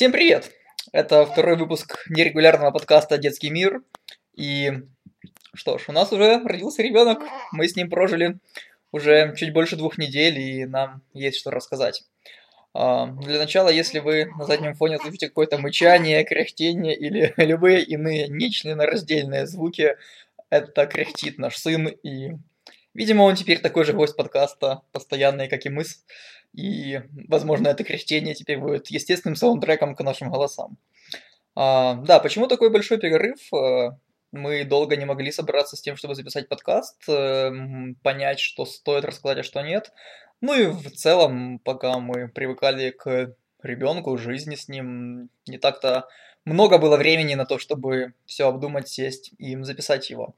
Всем привет! Это второй выпуск нерегулярного подкаста «Детский мир». И что ж, у нас уже родился ребенок. Мы с ним прожили уже чуть больше двух недель, и нам есть что рассказать. А, для начала, если вы на заднем фоне слышите какое-то мычание, кряхтение или любые иные нечленораздельные звуки, это кряхтит наш сын, и, видимо, он теперь такой же гость подкаста, постоянный, как и мы. И, возможно, это кряхтение теперь будет естественным саундтреком к нашим голосам. А, да, почему такой большой перерыв? А, мы долго не могли собраться с тем, чтобы записать подкаст, э, понять, что стоит рассказать, а что нет. Ну и в целом, пока мы привыкали к ребенку, жизни с ним, не так-то много было времени на то, чтобы все обдумать, сесть и записать его.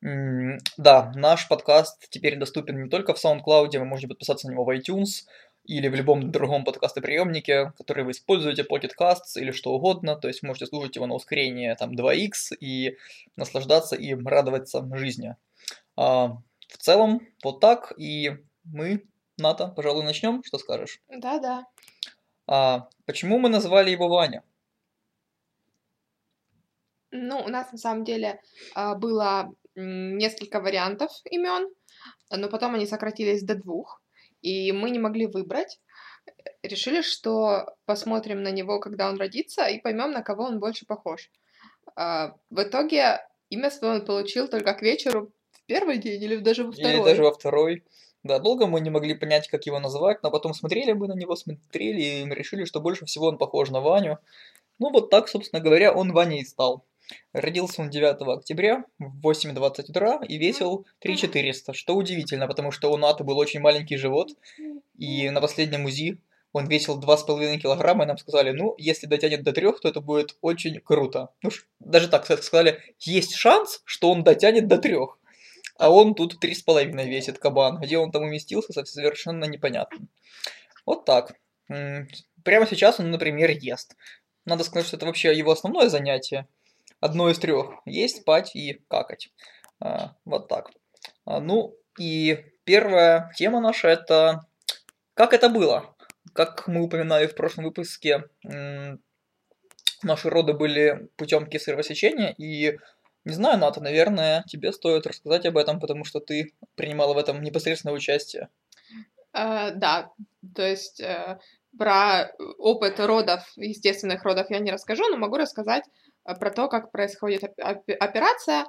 Да, наш подкаст теперь доступен не только в SoundCloud, вы можете подписаться на него в iTunes, или в любом другом подкастоприемнике, который вы используете, Pocket Casts или что угодно, то есть можете слушать его на ускорение там 2x и наслаждаться и радоваться жизни. А, в целом, вот так, и мы, Ната, пожалуй, начнем, что скажешь? Да-да. А, почему мы назвали его Ваня? Ну, у нас на самом деле а, было несколько вариантов имен, но потом они сократились до двух и мы не могли выбрать. Решили, что посмотрим на него, когда он родится, и поймем, на кого он больше похож. А, в итоге имя свое он получил только к вечеру в первый день или даже во второй. Или даже во второй. Да, долго мы не могли понять, как его называть, но потом смотрели мы на него, смотрели и решили, что больше всего он похож на Ваню. Ну вот так, собственно говоря, он Ваней стал. Родился он 9 октября в 8.20 утра и весил 3400, что удивительно, потому что у Наты был очень маленький живот, и на последнем УЗИ он весил 2,5 килограмма, и нам сказали, ну, если дотянет до 3, то это будет очень круто. Ну, даже так сказали, есть шанс, что он дотянет до 3. А он тут 3,5 весит, кабан. Где он там уместился, совершенно непонятно. Вот так. Прямо сейчас он, например, ест. Надо сказать, что это вообще его основное занятие одно из трех. Есть, спать и какать. А, вот так. А, ну, и первая тема наша это как это было. Как мы упоминали в прошлом выпуске, наши роды были путем кесарево сечения, и не знаю, Ната, наверное, тебе стоит рассказать об этом, потому что ты принимала в этом непосредственное участие. Uh, да, то есть uh, про опыт родов, естественных родов я не расскажу, но могу рассказать Э, про то, как происходит операция.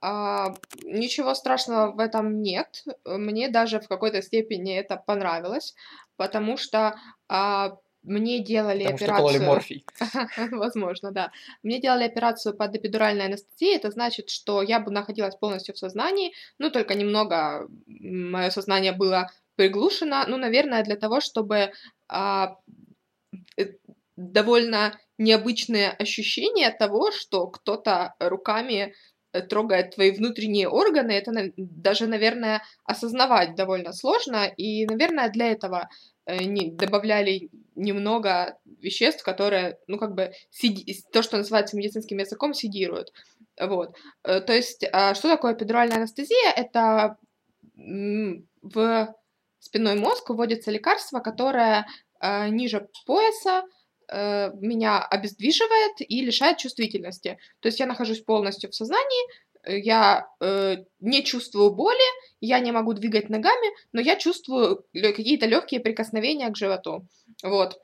А, ничего страшного в этом нет. Мне даже в какой-то степени это понравилось, потому что а, мне делали Потому операцию... Что морфий. Возможно, да. Мне делали операцию под эпидуральной анестезией. Это значит, что я бы находилась полностью в сознании, ну, только немного мое сознание было приглушено, ну, наверное, для того, чтобы а, э, довольно необычное ощущение того, что кто-то руками э, трогает твои внутренние органы, это даже, наверное, осознавать довольно сложно, и, наверное, для этого э, не, добавляли немного веществ, которые, ну, как бы, то, что называется медицинским языком, сидируют. Вот. Э, то есть, а что такое эпидуральная анестезия? Это в спинной мозг вводится лекарство, которое ниже пояса э, меня обездвиживает и лишает чувствительности. То есть я нахожусь полностью в сознании, э, я э, не чувствую боли, я не могу двигать ногами, но я чувствую какие-то легкие прикосновения к животу. Вот.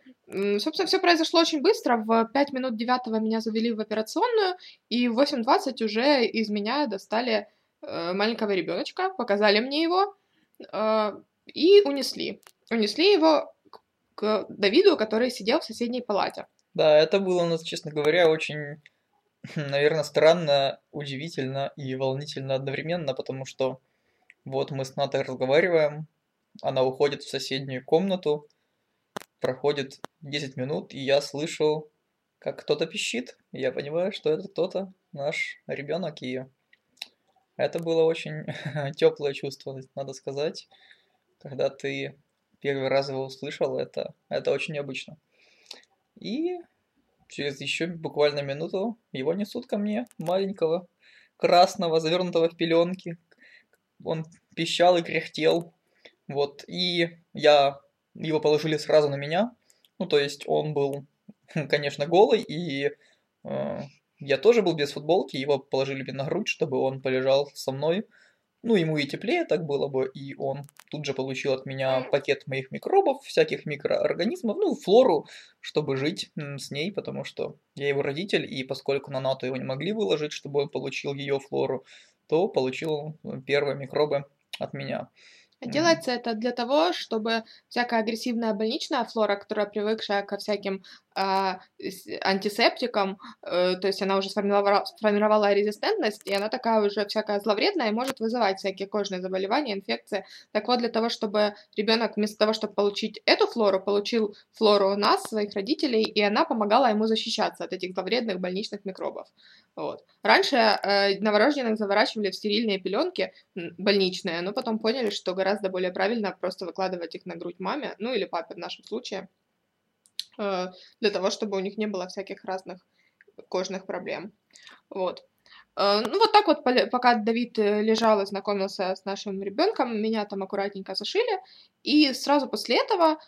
Собственно, все произошло очень быстро. В 5 минут 9 меня завели в операционную, и в 8.20 уже из меня достали э, маленького ребеночка, показали мне его э, и унесли. Унесли его Давиду, который сидел в соседней палате. Да, это было, ну, честно говоря, очень, наверное, странно, удивительно и волнительно одновременно, потому что вот мы с Натой разговариваем, она уходит в соседнюю комнату, проходит 10 минут, и я слышу, как кто-то пищит. И я понимаю, что это кто-то, наш ребенок, и это было очень теплое чувство, надо сказать, когда ты первый раз его услышал, это, это очень необычно. И через еще буквально минуту его несут ко мне, маленького, красного, завернутого в пеленки. Он пищал и кряхтел. Вот, и я его положили сразу на меня. Ну, то есть он был конечно, голый, и э, я тоже был без футболки, его положили мне на грудь, чтобы он полежал со мной. Ну, ему и теплее так было бы, и он тут же получил от меня пакет моих микробов, всяких микроорганизмов, ну, флору, чтобы жить с ней, потому что я его родитель, и поскольку на НАТО его не могли выложить, чтобы он получил ее флору, то получил первые микробы от меня. Делается это для того, чтобы всякая агрессивная больничная флора, которая привыкшая ко всяким э, антисептикам, э, то есть она уже сформировала, сформировала резистентность, и она такая уже всякая зловредная и может вызывать всякие кожные заболевания, инфекции. Так вот, для того, чтобы ребенок вместо того, чтобы получить эту флору, получил флору у нас, своих родителей, и она помогала ему защищаться от этих зловредных больничных микробов. Вот. Раньше э, новорожденных заворачивали в стерильные пеленки больничные, но потом поняли, что гораздо более правильно просто выкладывать их на грудь маме, ну или папе в нашем случае, э, для того, чтобы у них не было всяких разных кожных проблем. Вот. Э, ну, вот так вот, пока Давид э, лежал и знакомился с нашим ребенком, меня там аккуратненько зашили, и сразу после этого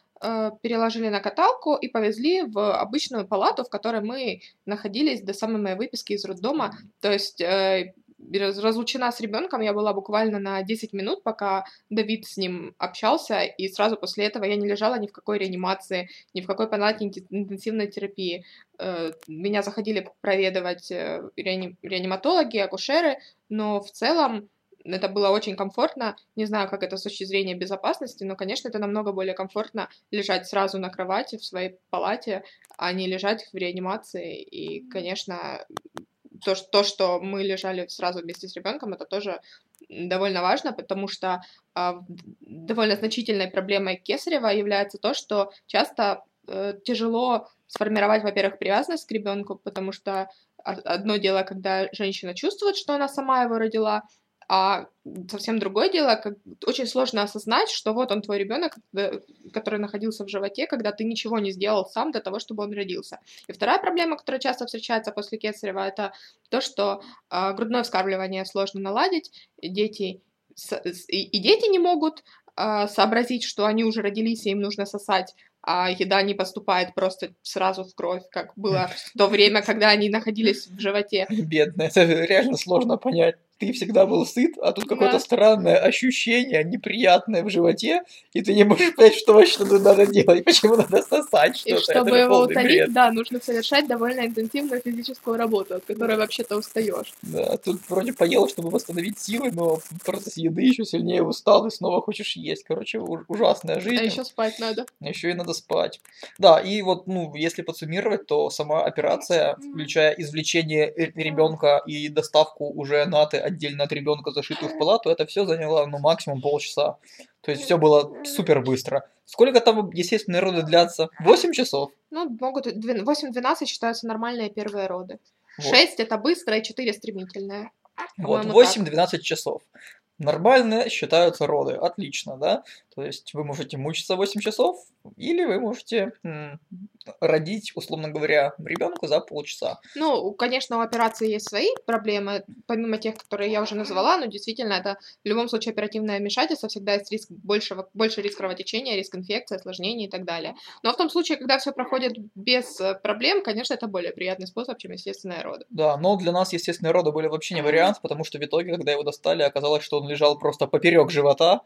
переложили на каталку и повезли в обычную палату, в которой мы находились до самой моей выписки из роддома. То есть э, разлучена с ребенком я была буквально на 10 минут, пока Давид с ним общался, и сразу после этого я не лежала ни в какой реанимации, ни в какой палате интенсивной терапии. Э, меня заходили проведывать э, реаниматологи, акушеры, но в целом это было очень комфортно. Не знаю, как это с точки зрения безопасности, но, конечно, это намного более комфортно лежать сразу на кровати в своей палате, а не лежать в реанимации. И, конечно, то, то, что мы лежали сразу вместе с ребенком, это тоже довольно важно, потому что э, довольно значительной проблемой Кесарева является то, что часто э, тяжело сформировать, во-первых, привязанность к ребенку, потому что одно дело, когда женщина чувствует, что она сама его родила, а совсем другое дело, как очень сложно осознать, что вот он твой ребенок, э, который находился в животе, когда ты ничего не сделал сам для того, чтобы он родился. И вторая проблема, которая часто встречается после кесарева, это то, что э, грудное вскармливание сложно наладить, дети и, и дети не могут э, сообразить, что они уже родились и им нужно сосать а еда не поступает просто сразу в кровь, как было в то время, когда они находились в животе. Бедно, это реально сложно понять ты всегда был сыт, а тут какое-то странное ощущение, неприятное в животе, и ты не можешь понять, что вообще тут надо делать, почему надо сосать что-то. И чтобы его утолить, да, нужно совершать довольно интенсивную физическую работу, от которой вообще-то устаешь. Да, тут вроде поел, чтобы восстановить силы, но в процессе еды еще сильнее устал и снова хочешь есть. Короче, ужасная жизнь. А еще спать надо. Еще и надо спать. Да, и вот, ну, если подсуммировать, то сама операция, включая извлечение ребенка и доставку уже наты отдельно от ребенка, зашитую в палату, это все заняло, ну, максимум полчаса. То есть все было супер быстро. Сколько там естественные роды длятся? 8 часов? Ну, могут 8-12 считаются нормальные первые роды. Вот. 6 это быстро и 4 стремительные. Вот, 8-12 часов. Нормально считаются роды. Отлично, да? То есть вы можете мучиться 8 часов, или вы можете м, родить, условно говоря, ребенка за полчаса. Ну, конечно, у операции есть свои проблемы, помимо тех, которые я уже назвала, но действительно это в любом случае оперативное вмешательство, всегда есть риск большего, больше риск кровотечения, риск инфекции, осложнений и так далее. Но в том случае, когда все проходит без э, проблем, конечно, это более приятный способ, чем естественные роды. Да, но для нас естественные роды были вообще не вариант, потому что в итоге, когда его достали, оказалось, что он лежал просто поперек живота,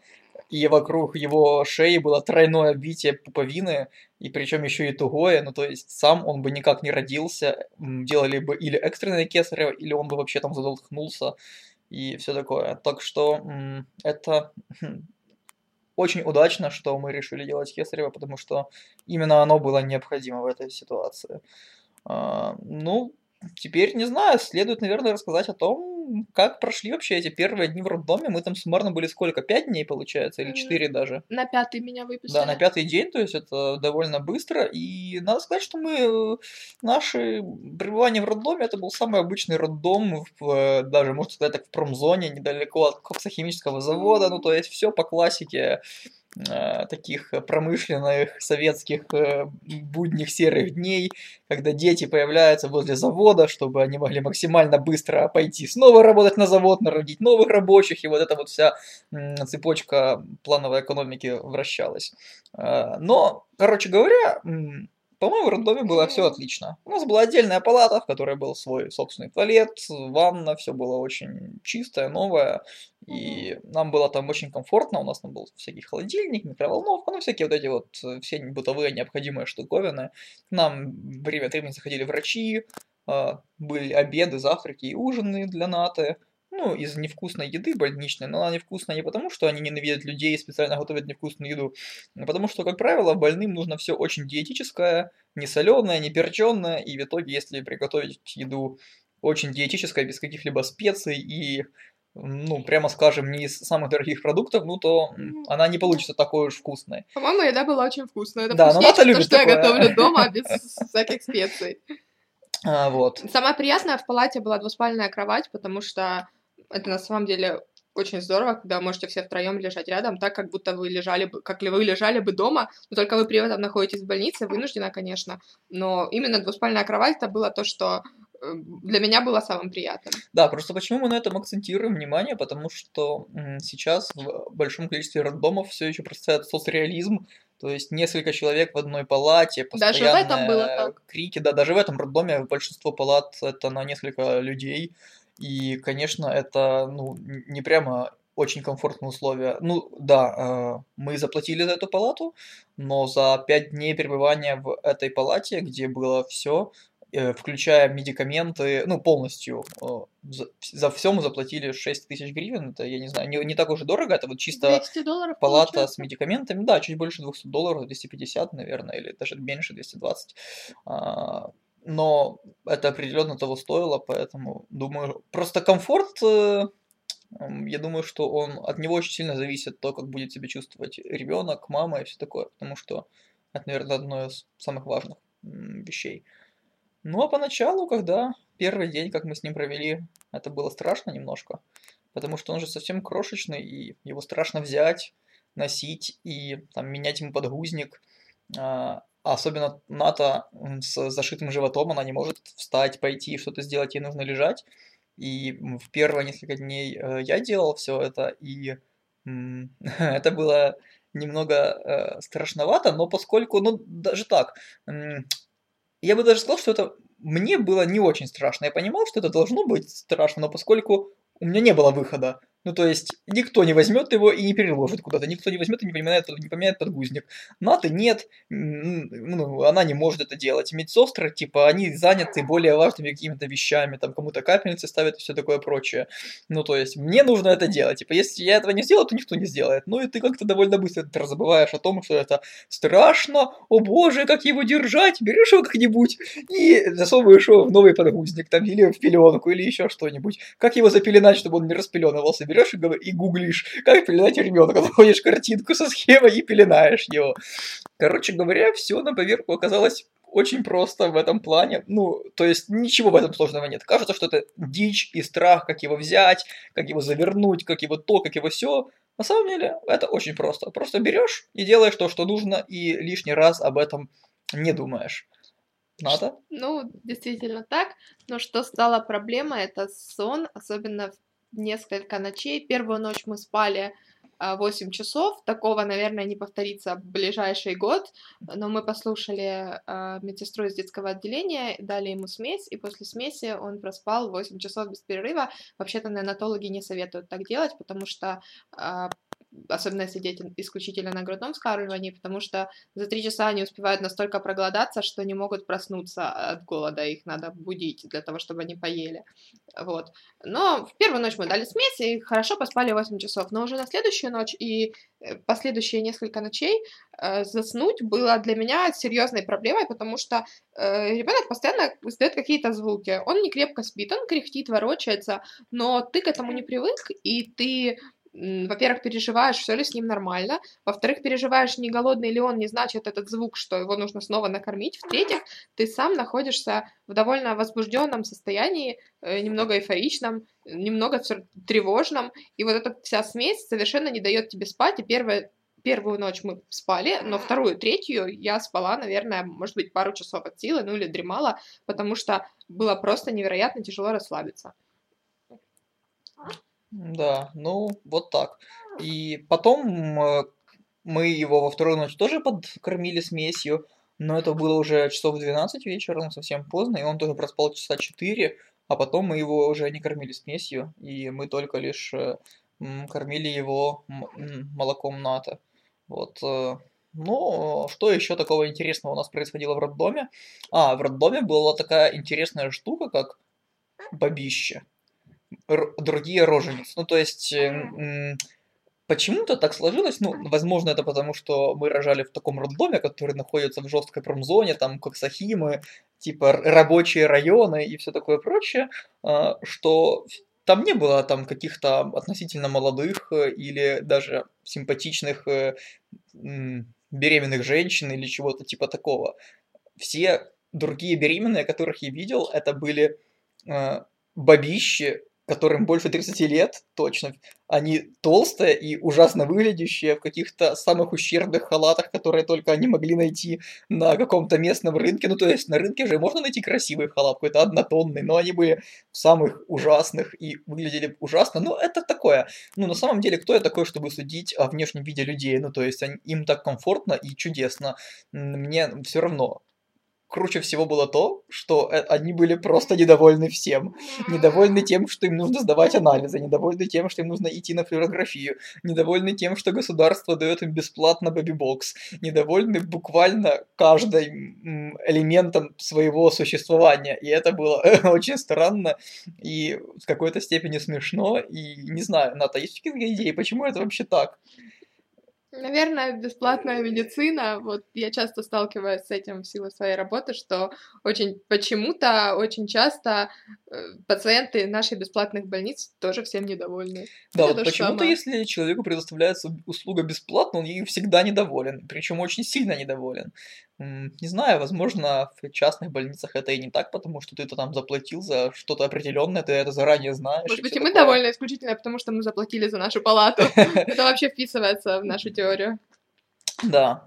и вокруг его шеи было тройное обвитие пуповины, и причем еще и тугое, ну то есть сам он бы никак не родился, делали бы или экстренное кесарево, или он бы вообще там задолбнулся и все такое. Так что это очень удачно, что мы решили делать кесарево, потому что именно оно было необходимо в этой ситуации. А, ну, теперь, не знаю, следует, наверное, рассказать о том, как прошли вообще эти первые дни в роддоме? Мы там суммарно были сколько? Пять дней, получается? Или четыре даже? На пятый меня выписали. Да, на пятый день, то есть это довольно быстро. И надо сказать, что мы... Наше пребывание в роддоме, это был самый обычный роддом, в, даже, можно сказать так, в промзоне, недалеко от коксохимического завода. Ну, то есть все по классике Э, таких промышленных советских э, будних серых дней, когда дети появляются возле завода, чтобы они могли максимально быстро пойти снова работать на завод, народить новых рабочих, и вот эта вот вся цепочка плановой экономики вращалась. Э, но, короче говоря, По-моему, в роддоме было все отлично. У нас была отдельная палата, в которой был свой собственный туалет, ванна, все было очень чистое, новое. И нам было там очень комфортно, у нас там был всякий холодильник, микроволновка, ну всякие вот эти вот э, все бытовые необходимые штуковины. К нам время от времени заходили врачи, а, были обеды, завтраки и ужины для Наты ну, из невкусной еды больничной, но она невкусная не потому, что они ненавидят людей и специально готовят невкусную еду, а потому что, как правило, больным нужно все очень диетическое, не соленое, не перченое, и в итоге, если приготовить еду очень диетическое, без каких-либо специй и ну, прямо скажем, не из самых дорогих продуктов, ну, то она не получится такой уж вкусной. По-моему, еда была очень вкусная. Это да, но Ната любит то, что я готовлю дома без всяких специй. А, вот. Самое приятное в палате была двуспальная кровать, потому что это на самом деле очень здорово, когда можете все втроем лежать рядом, так как будто вы лежали бы, как ли вы лежали бы дома, но только вы при этом находитесь в больнице, вынуждена, конечно, но именно двуспальная кровать это было то, что для меня было самым приятным. Да, просто почему мы на этом акцентируем внимание, потому что сейчас в большом количестве роддомов все еще процветает соцреализм, то есть несколько человек в одной палате, постоянно даже в этом было так. крики, да, даже в этом роддоме большинство палат это на несколько людей, и, конечно, это ну, не прямо очень комфортные условия. Ну, да, э, мы заплатили за эту палату, но за пять дней пребывания в этой палате, где было все, э, включая медикаменты, ну, полностью, э, за, за все мы заплатили 6 тысяч гривен, это, я не знаю, не, не так уж и дорого, это вот чисто палата получается? с медикаментами, да, чуть больше 200 долларов, 250, наверное, или даже меньше, 220 но это определенно того стоило, поэтому думаю, просто комфорт, э, я думаю, что он от него очень сильно зависит то, как будет себя чувствовать ребенок, мама и все такое, потому что это, наверное, одно из самых важных вещей. Ну а поначалу, когда первый день, как мы с ним провели, это было страшно немножко, потому что он же совсем крошечный, и его страшно взять, носить и там менять ему подгузник. А, а особенно Ната с зашитым животом, она не может встать, пойти, что-то сделать, ей нужно лежать. И в первые несколько дней э, я делал все это, и это было немного э, страшновато, но поскольку, ну, даже так, я бы даже сказал, что это мне было не очень страшно. Я понимал, что это должно быть страшно, но поскольку у меня не было выхода, ну, то есть, никто не возьмет его и не переложит куда-то, никто не возьмет и не поменяет, не поменяет подгузник. Наты нет, ну, она не может это делать. Медсестры, типа, они заняты более важными какими-то вещами, там, кому-то капельницы ставят и все такое прочее. Ну, то есть, мне нужно это делать. Типа, если я этого не сделаю, то никто не сделает. Ну, и ты как-то довольно быстро забываешь о том, что это страшно, о боже, как его держать, берешь его как-нибудь и засовываешь его в новый подгузник, там, или в пеленку, или еще что-нибудь. Как его запеленать, чтобы он не распеленывался? Берешь и, и гуглишь, как пеленать ребенка. Находишь картинку со схемой и пеленаешь его. Короче говоря, все на поверку оказалось очень просто в этом плане. Ну, то есть ничего в этом сложного нет. Кажется, что это дичь и страх, как его взять, как его завернуть, как его то, как его все. На самом деле это очень просто. Просто берешь и делаешь то, что нужно, и лишний раз об этом не думаешь. Надо? Ну, действительно так. Но что стало проблемой, это сон, особенно в несколько ночей. Первую ночь мы спали 8 а, часов. Такого, наверное, не повторится в ближайший год. Но мы послушали э, медсестру из детского отделения, дали ему смесь, и после смеси он проспал 8 часов без перерыва. Вообще-то неонатологи не советуют так делать, потому что э, особенно если дети исключительно на грудном вскармливании, потому что за три часа они успевают настолько проголодаться, что не могут проснуться от голода, их надо будить для того, чтобы они поели. Вот. Но в первую ночь мы дали смесь и хорошо поспали 8 часов, но уже на следующую ночь и э, последующие несколько ночей э, заснуть было для меня серьезной проблемой, потому что э, ребенок постоянно издает какие-то звуки. Он не крепко спит, он кряхтит, ворочается, но ты к этому не привык, и ты во-первых, переживаешь, все ли с ним нормально, во-вторых, переживаешь, не голодный ли он, не значит этот звук, что его нужно снова накормить, в-третьих, ты сам находишься в довольно возбужденном состоянии, э, немного эйфоричном, немного тревожном, и вот эта вся смесь совершенно не дает тебе спать, и первое, первую ночь мы спали, но вторую, третью я спала, наверное, может быть, пару часов от силы, ну или дремала, потому что было просто невероятно тяжело расслабиться. Да, ну, вот так. И потом э, мы его во вторую ночь тоже подкормили смесью, но это было уже часов 12 вечера, ну, совсем поздно, и он тоже проспал часа 4, а потом мы его уже не кормили смесью, и мы только лишь э, кормили его молоком ната. Вот. Э, ну, что еще такого интересного у нас происходило в роддоме? А, в роддоме была такая интересная штука, как бабище. Другие роженицы. Ну, то есть, э, почему-то так сложилось, ну, возможно, это потому, что мы рожали в таком роддоме, который находится в жесткой промзоне, там, как Сахимы, типа рабочие районы и все такое прочее, а, что там не было там каких-то относительно молодых э, или даже симпатичных э, беременных женщин или чего-то типа такого. Все другие беременные, которых я видел, это были э, бабищи, которым больше 30 лет, точно. Они толстые и ужасно выглядящие в каких-то самых ущербных халатах, которые только они могли найти на каком-то местном рынке. Ну, то есть на рынке же можно найти красивый халат, какой-то однотонный, но они были в самых ужасных и выглядели ужасно. Но это такое. Ну, на самом деле, кто я такой, чтобы судить о внешнем виде людей? Ну, то есть они, им так комфортно и чудесно. Мне все равно круче всего было то, что э, они были просто недовольны всем. Недовольны тем, что им нужно сдавать анализы, недовольны тем, что им нужно идти на флюорографию, недовольны тем, что государство дает им бесплатно бэби-бокс, недовольны буквально каждым элементом своего существования. И это было очень странно и в какой-то степени смешно. И не знаю, Ната, есть какие-то идеи, почему это вообще так? Наверное, бесплатная медицина. Вот я часто сталкиваюсь с этим в силу своей работы, что очень почему-то очень часто э, пациенты наших бесплатных больниц тоже всем недовольны. Да, вот почему-то, если человеку предоставляется услуга бесплатно, он ей всегда недоволен, причем очень сильно недоволен. Не знаю, возможно, в частных больницах это и не так, потому что ты-то там заплатил за что-то определенное, ты это заранее знаешь. Может быть, и мы такое. довольны исключительно потому, что мы заплатили за нашу палату. Это вообще вписывается в нашу теорию. Да.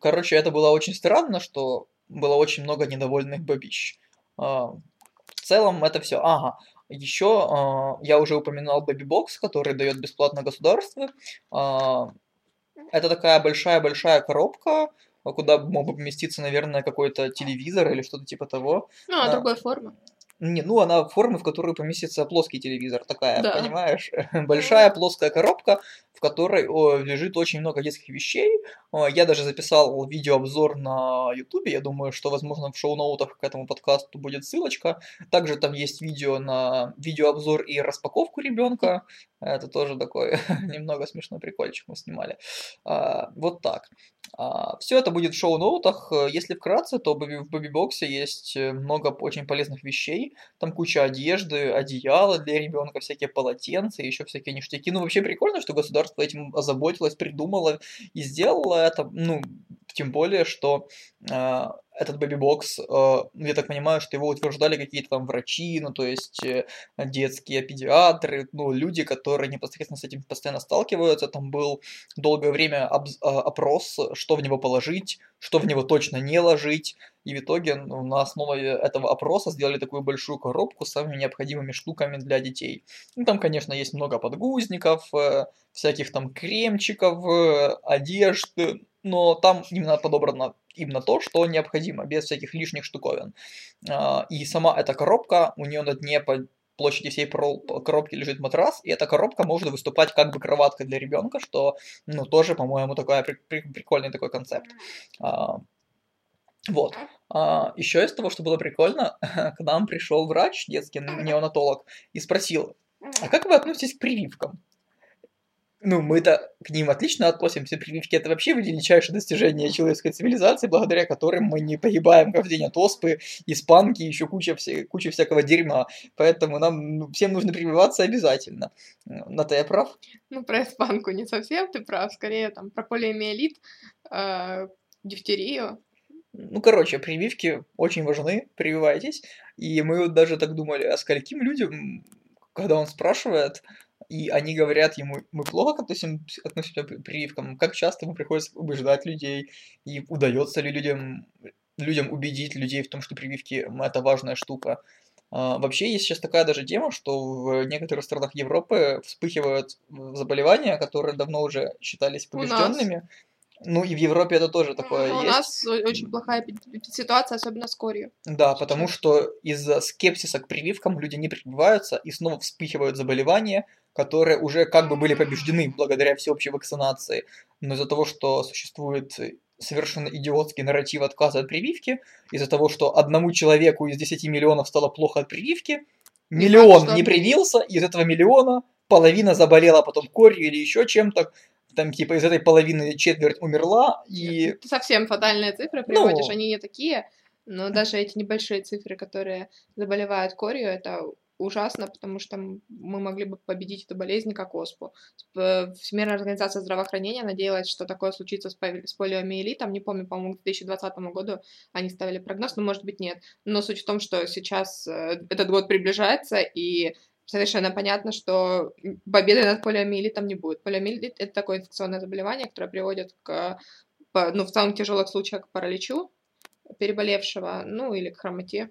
Короче, это было очень странно, что было очень много недовольных бабищ. А, в целом это все. Ага. Еще а, я уже упоминал Baby Box, который дает бесплатно государство. А, это такая большая-большая коробка, куда мог бы поместиться, наверное, какой-то телевизор или что-то типа того. Ну, а, а другой формы. Не, ну она формы, в которую поместится плоский телевизор, такая, да. понимаешь? Большая плоская коробка, в которой о, лежит очень много детских вещей. О, я даже записал видеообзор на YouTube, я думаю, что, возможно, в шоу-ноутах к этому подкасту будет ссылочка. Также там есть видео на видеообзор и распаковку ребенка. Это тоже такой немного смешной прикольчик мы снимали. А, вот так. А, все это будет в шоу-ноутах. Если вкратце, то в Бэби-боксе есть много очень полезных вещей. Там куча одежды, одеяла для ребенка, всякие полотенца, еще всякие ништяки. Ну, вообще прикольно, что государство государство этим озаботилось, придумало и сделало это, ну, тем более, что э, этот бэби-бокс, э, я так понимаю, что его утверждали какие-то там врачи, ну, то есть э, детские педиатры, ну, люди, которые непосредственно с этим постоянно сталкиваются. Там был долгое время э, опрос, что в него положить, что в него точно не ложить. И в итоге ну, на основе этого опроса сделали такую большую коробку с самыми необходимыми штуками для детей. Ну, там, конечно, есть много подгузников, э, всяких там кремчиков, э, одежды, но там именно подобрано именно то, что необходимо, без всяких лишних штуковин. А, и сама эта коробка, у нее на дне по площади всей коробки лежит матрас, и эта коробка может выступать как бы кроваткой для ребенка, что, ну, тоже, по-моему, такой прикольный такой концепт. А, вот. А, еще из того, что было прикольно, к нам пришел врач, детский неонатолог, и спросил, а как вы относитесь к прививкам? Ну, мы-то к ним отлично относимся. Прививки это вообще величайшее достижение человеческой цивилизации, благодаря которым мы не погибаем каждый день от оспы, испанки, еще куча, вся, куча всякого дерьма. Поэтому нам ну, всем нужно прививаться обязательно. На то я прав? Ну, про испанку не совсем ты прав. Скорее, там, про полиомиелит, э, дифтерию. Ну, короче, прививки очень важны, прививайтесь. И мы вот даже так думали, а скольким людям, когда он спрашивает, и они говорят ему, мы плохо относим, относимся к прививкам, как часто ему приходится убеждать людей, и удается ли людям, людям убедить людей в том, что прививки – это важная штука. А, вообще есть сейчас такая даже тема, что в некоторых странах Европы вспыхивают заболевания, которые давно уже считались побежденными. Ну и в Европе это тоже такое Но у есть. нас о- очень плохая ситуация, особенно с корью. Да, потому что из-за скепсиса к прививкам люди не прививаются и снова вспыхивают заболевания, которые уже как бы были побеждены благодаря всеобщей вакцинации. Но из-за того, что существует совершенно идиотский нарратив отказа от прививки, из-за того, что одному человеку из 10 миллионов стало плохо от прививки, Не миллион не от- привился, из этого миллиона половина заболела потом корью или еще чем-то, там типа из этой половины четверть умерла, и Ты совсем фатальные цифры приводишь, Ну. они не такие, но даже эти небольшие цифры, которые заболевают корью, это ужасно, потому что мы могли бы победить эту болезнь как оспу. Сп- Всемирная организация здравоохранения надеялась, что такое случится с полиомиелитом. Не помню, по-моему, к 2020 году они ставили прогноз, но, может быть, нет. Но суть в том, что сейчас э, этот год приближается, и совершенно понятно, что победы над полиомиелитом не будет. Полиомиелит — это такое инфекционное заболевание, которое приводит к, ну, в самых тяжелых случаях к параличу переболевшего, ну, или к хромоте.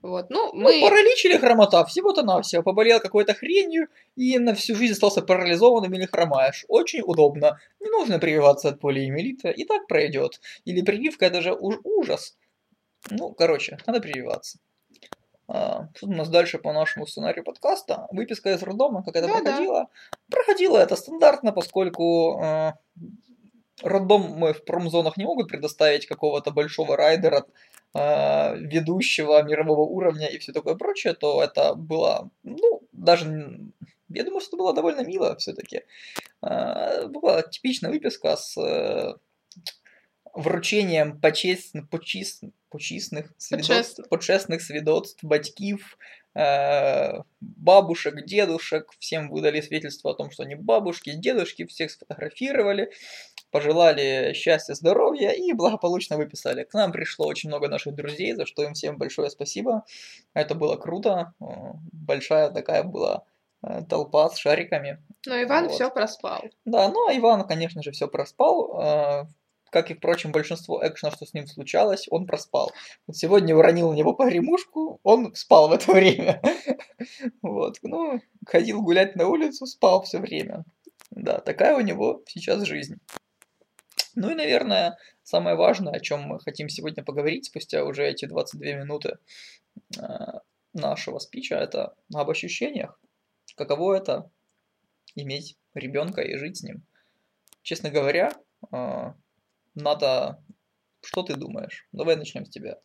Вот, ну, Ну, мы... паралич или хромота, всего-то навсего. Поболел какой-то хренью и на всю жизнь остался парализованным или хромаешь. Очень удобно. Не нужно прививаться от полиэмилита, и так пройдет. Или прививка это же уж ужас. Ну, короче, надо прививаться. А, что у нас дальше по нашему сценарию подкаста? Выписка из роддома, как это Да-да. проходило. Проходило это стандартно, поскольку э, роддом мы в промзонах не могут предоставить какого-то большого райдера, э, ведущего мирового уровня и все такое прочее, то это было, ну, даже, н- я думаю, что это было довольно мило все-таки. Была типичная выписка с э, вручением почесн, почис, почисних свідоцтв, Почесних. почесних свідоцтв батьків, э, бабушек, дедушек, всем выдали свидетельство о том, что они бабушки, дедушки, всех сфотографировали, пожелали счастья, здоровья и благополучно выписали. К нам пришло очень много наших друзей, за что им всем большое спасибо. Это было круто. Э, Большая такая была э, толпа с шариками. Но Иван Вот. все проспал. Да, ну а Иван, конечно же, все проспал. э, Как и, впрочем, большинство экшена, что с ним случалось, он проспал. Вот сегодня уронил на него погремушку, он спал в это время. Вот, ну, ходил гулять на улицу, спал все время. Да, такая у него сейчас жизнь. Ну и, наверное, самое важное, о чем мы хотим сегодня поговорить спустя уже эти 22 минуты э, нашего спича, это об ощущениях. Каково это иметь ребенка и жить с ним. Честно говоря, э, надо... Что ты думаешь? Давай начнем с тебя.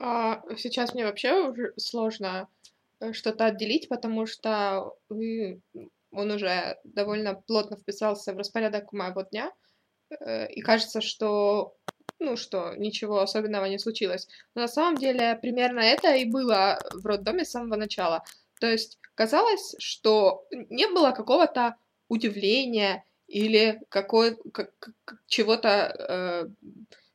А, сейчас мне вообще уже сложно э, что-то отделить, потому что он уже довольно плотно вписался в распорядок моего дня, и кажется, что ну что, ничего особенного не случилось. Но на самом деле примерно это и было в роддоме с самого начала. То есть казалось, что не было какого-то удивления или какой, как- чего-то э,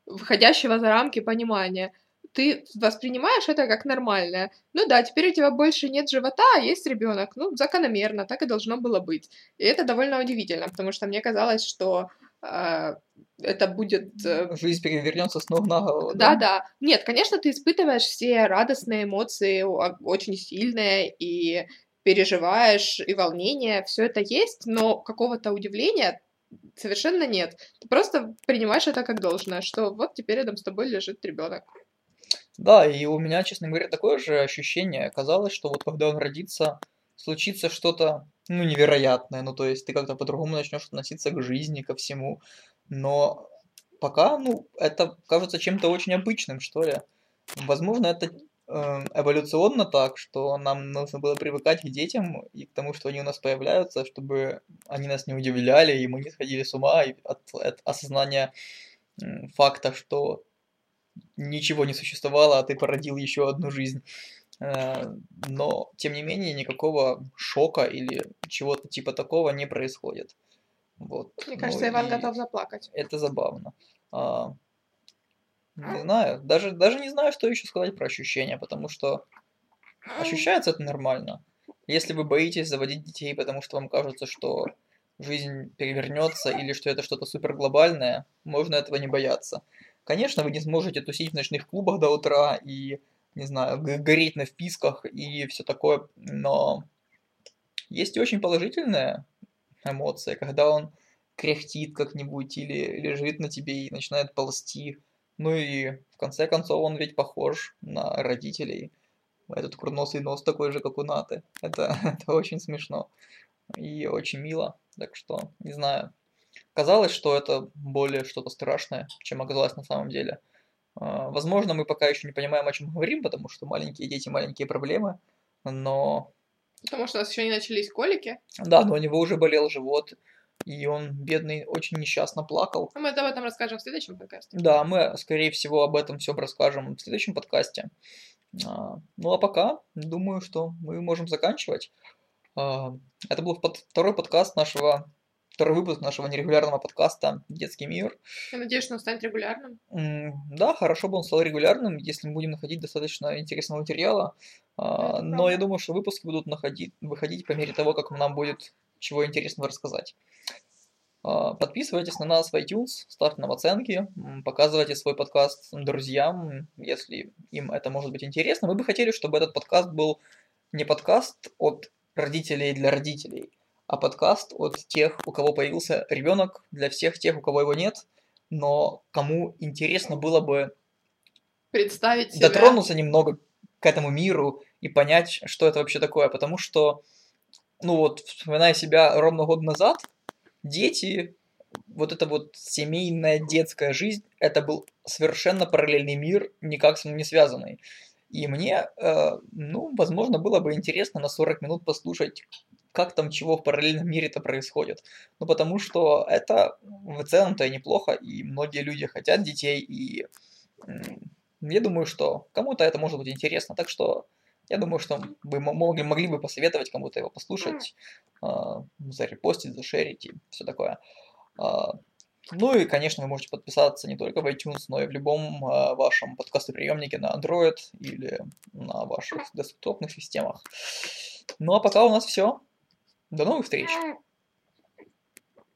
выходящего за рамки понимания ты воспринимаешь это как нормальное. Ну да, теперь у тебя больше нет живота, а есть ребенок. Ну, закономерно, так и должно было быть. И это довольно удивительно, потому что мне казалось, что э, это будет... э, Жизнь перевернется с ног на голову. да, да. Нет, конечно, ты испытываешь все радостные эмоции, о- очень сильные, и переживаешь, и волнение, все это есть, но какого-то удивления совершенно нет. Ты просто принимаешь это как должное, что вот теперь рядом с тобой лежит ребенок. Да, и у меня, честно говоря, такое же ощущение. Казалось, что вот когда он родится, случится что-то, ну, невероятное. Ну, то есть ты как-то по-другому начнешь относиться к жизни, ко всему. Но пока, ну, это кажется чем-то очень обычным, что ли. Возможно, это э, эволюционно так, что нам нужно было привыкать к детям и к тому, что они у нас появляются, чтобы они нас не удивляли, и мы не сходили с ума и от, от осознания факта, что ничего не существовало, а ты породил еще одну жизнь. Э, Но, тем не менее, никакого шока или чего-то типа такого не происходит. Вот. Мне Ну кажется, Иван готов заплакать. Это забавно. А, Не знаю, даже, даже не знаю, что еще сказать про ощущения, потому что ощущается это нормально. Если вы боитесь заводить детей, потому что вам кажется, что жизнь перевернется или что это что-то супер глобальное, можно этого не бояться. Конечно, вы не сможете тусить в ночных клубах до утра и, не знаю, гореть на вписках и все такое, но есть и очень положительная эмоция, когда он кряхтит как-нибудь или лежит на тебе и начинает ползти. Ну и в конце концов он ведь похож на родителей. Этот курносый нос такой же, как у Наты. Это, это очень смешно и очень мило. Так что, не знаю. Казалось, что это более что-то страшное, чем оказалось на самом деле. А, возможно, мы пока еще не понимаем, о чем говорим, потому что маленькие дети, маленькие проблемы, но... Потому что у нас еще не начались колики. Да, но у него уже болел живот, и он, бедный, очень несчастно плакал. А мы об этом расскажем в следующем подкасте. Да, мы, скорее всего, об этом все расскажем в следующем подкасте. А, ну а пока, думаю, что мы можем заканчивать. Это был второй подкаст нашего, второй выпуск нашего нерегулярного подкаста «Детский мир». Я надеюсь, что он станет регулярным. Да, хорошо бы он стал регулярным, если мы будем находить достаточно интересного материала. А, но я думаю, что выпуски будут находить, выходить по мере того, как нам будет чего интересного рассказать. А, подписывайтесь на нас в iTunes, ставьте нам оценки, показывайте свой подкаст друзьям, если им это может быть интересно. Мы бы хотели, чтобы этот подкаст был не подкаст от родителей для родителей, а подкаст от тех, у кого появился ребенок, для всех тех, у кого его нет, но кому интересно было бы представить себя. дотронуться немного к этому миру и понять, что это вообще такое, потому что, ну вот, вспоминая себя ровно год назад, дети, вот эта вот семейная детская жизнь, это был совершенно параллельный мир, никак с ним не связанный. И мне, э, ну, возможно, было бы интересно на 40 минут послушать, как там чего в параллельном мире-то происходит. Ну, потому что это в целом-то и неплохо, и многие люди хотят детей, и я думаю, что кому-то это может быть интересно. Так что я думаю, что вы могли, могли бы посоветовать кому-то его послушать, э, зарепостить, зашерить и все такое. Э, ну и, конечно, вы можете подписаться не только в iTunes, но и в любом э, вашем подкастоприемнике на Android или на ваших десктопных системах. Ну а пока у нас все. До новых встреч!